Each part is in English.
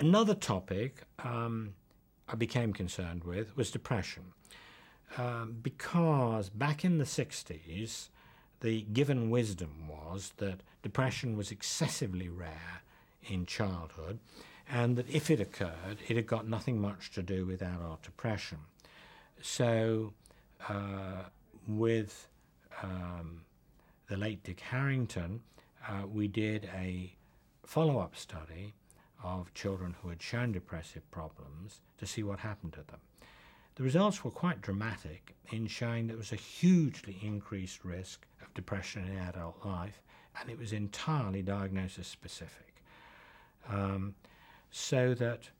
Another topic um, I became concerned with was depression. Um, because back in the 60s, the given wisdom was that depression was excessively rare in childhood and that if it occurred, it had got nothing much to do with adult depression. So, uh, with um, the late Dick Harrington, uh, we did a follow up study of children who had shown depressive problems to see what happened to them. The results were quite dramatic in showing there was a hugely increased risk of depression in adult life, and it was entirely diagnosis specific. Um, so that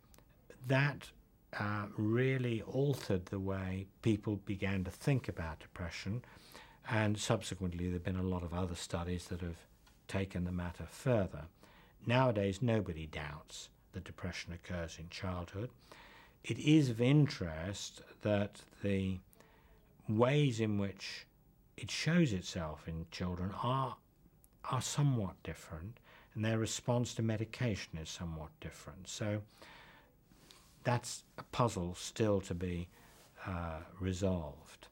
that uh, really altered the way people began to think about depression. And subsequently, there have been a lot of other studies that have taken the matter further. Nowadays, nobody doubts that depression occurs in childhood. It is of interest that the ways in which it shows itself in children are, are somewhat different and their response to medication is somewhat different. So that's a puzzle still to be uh, resolved.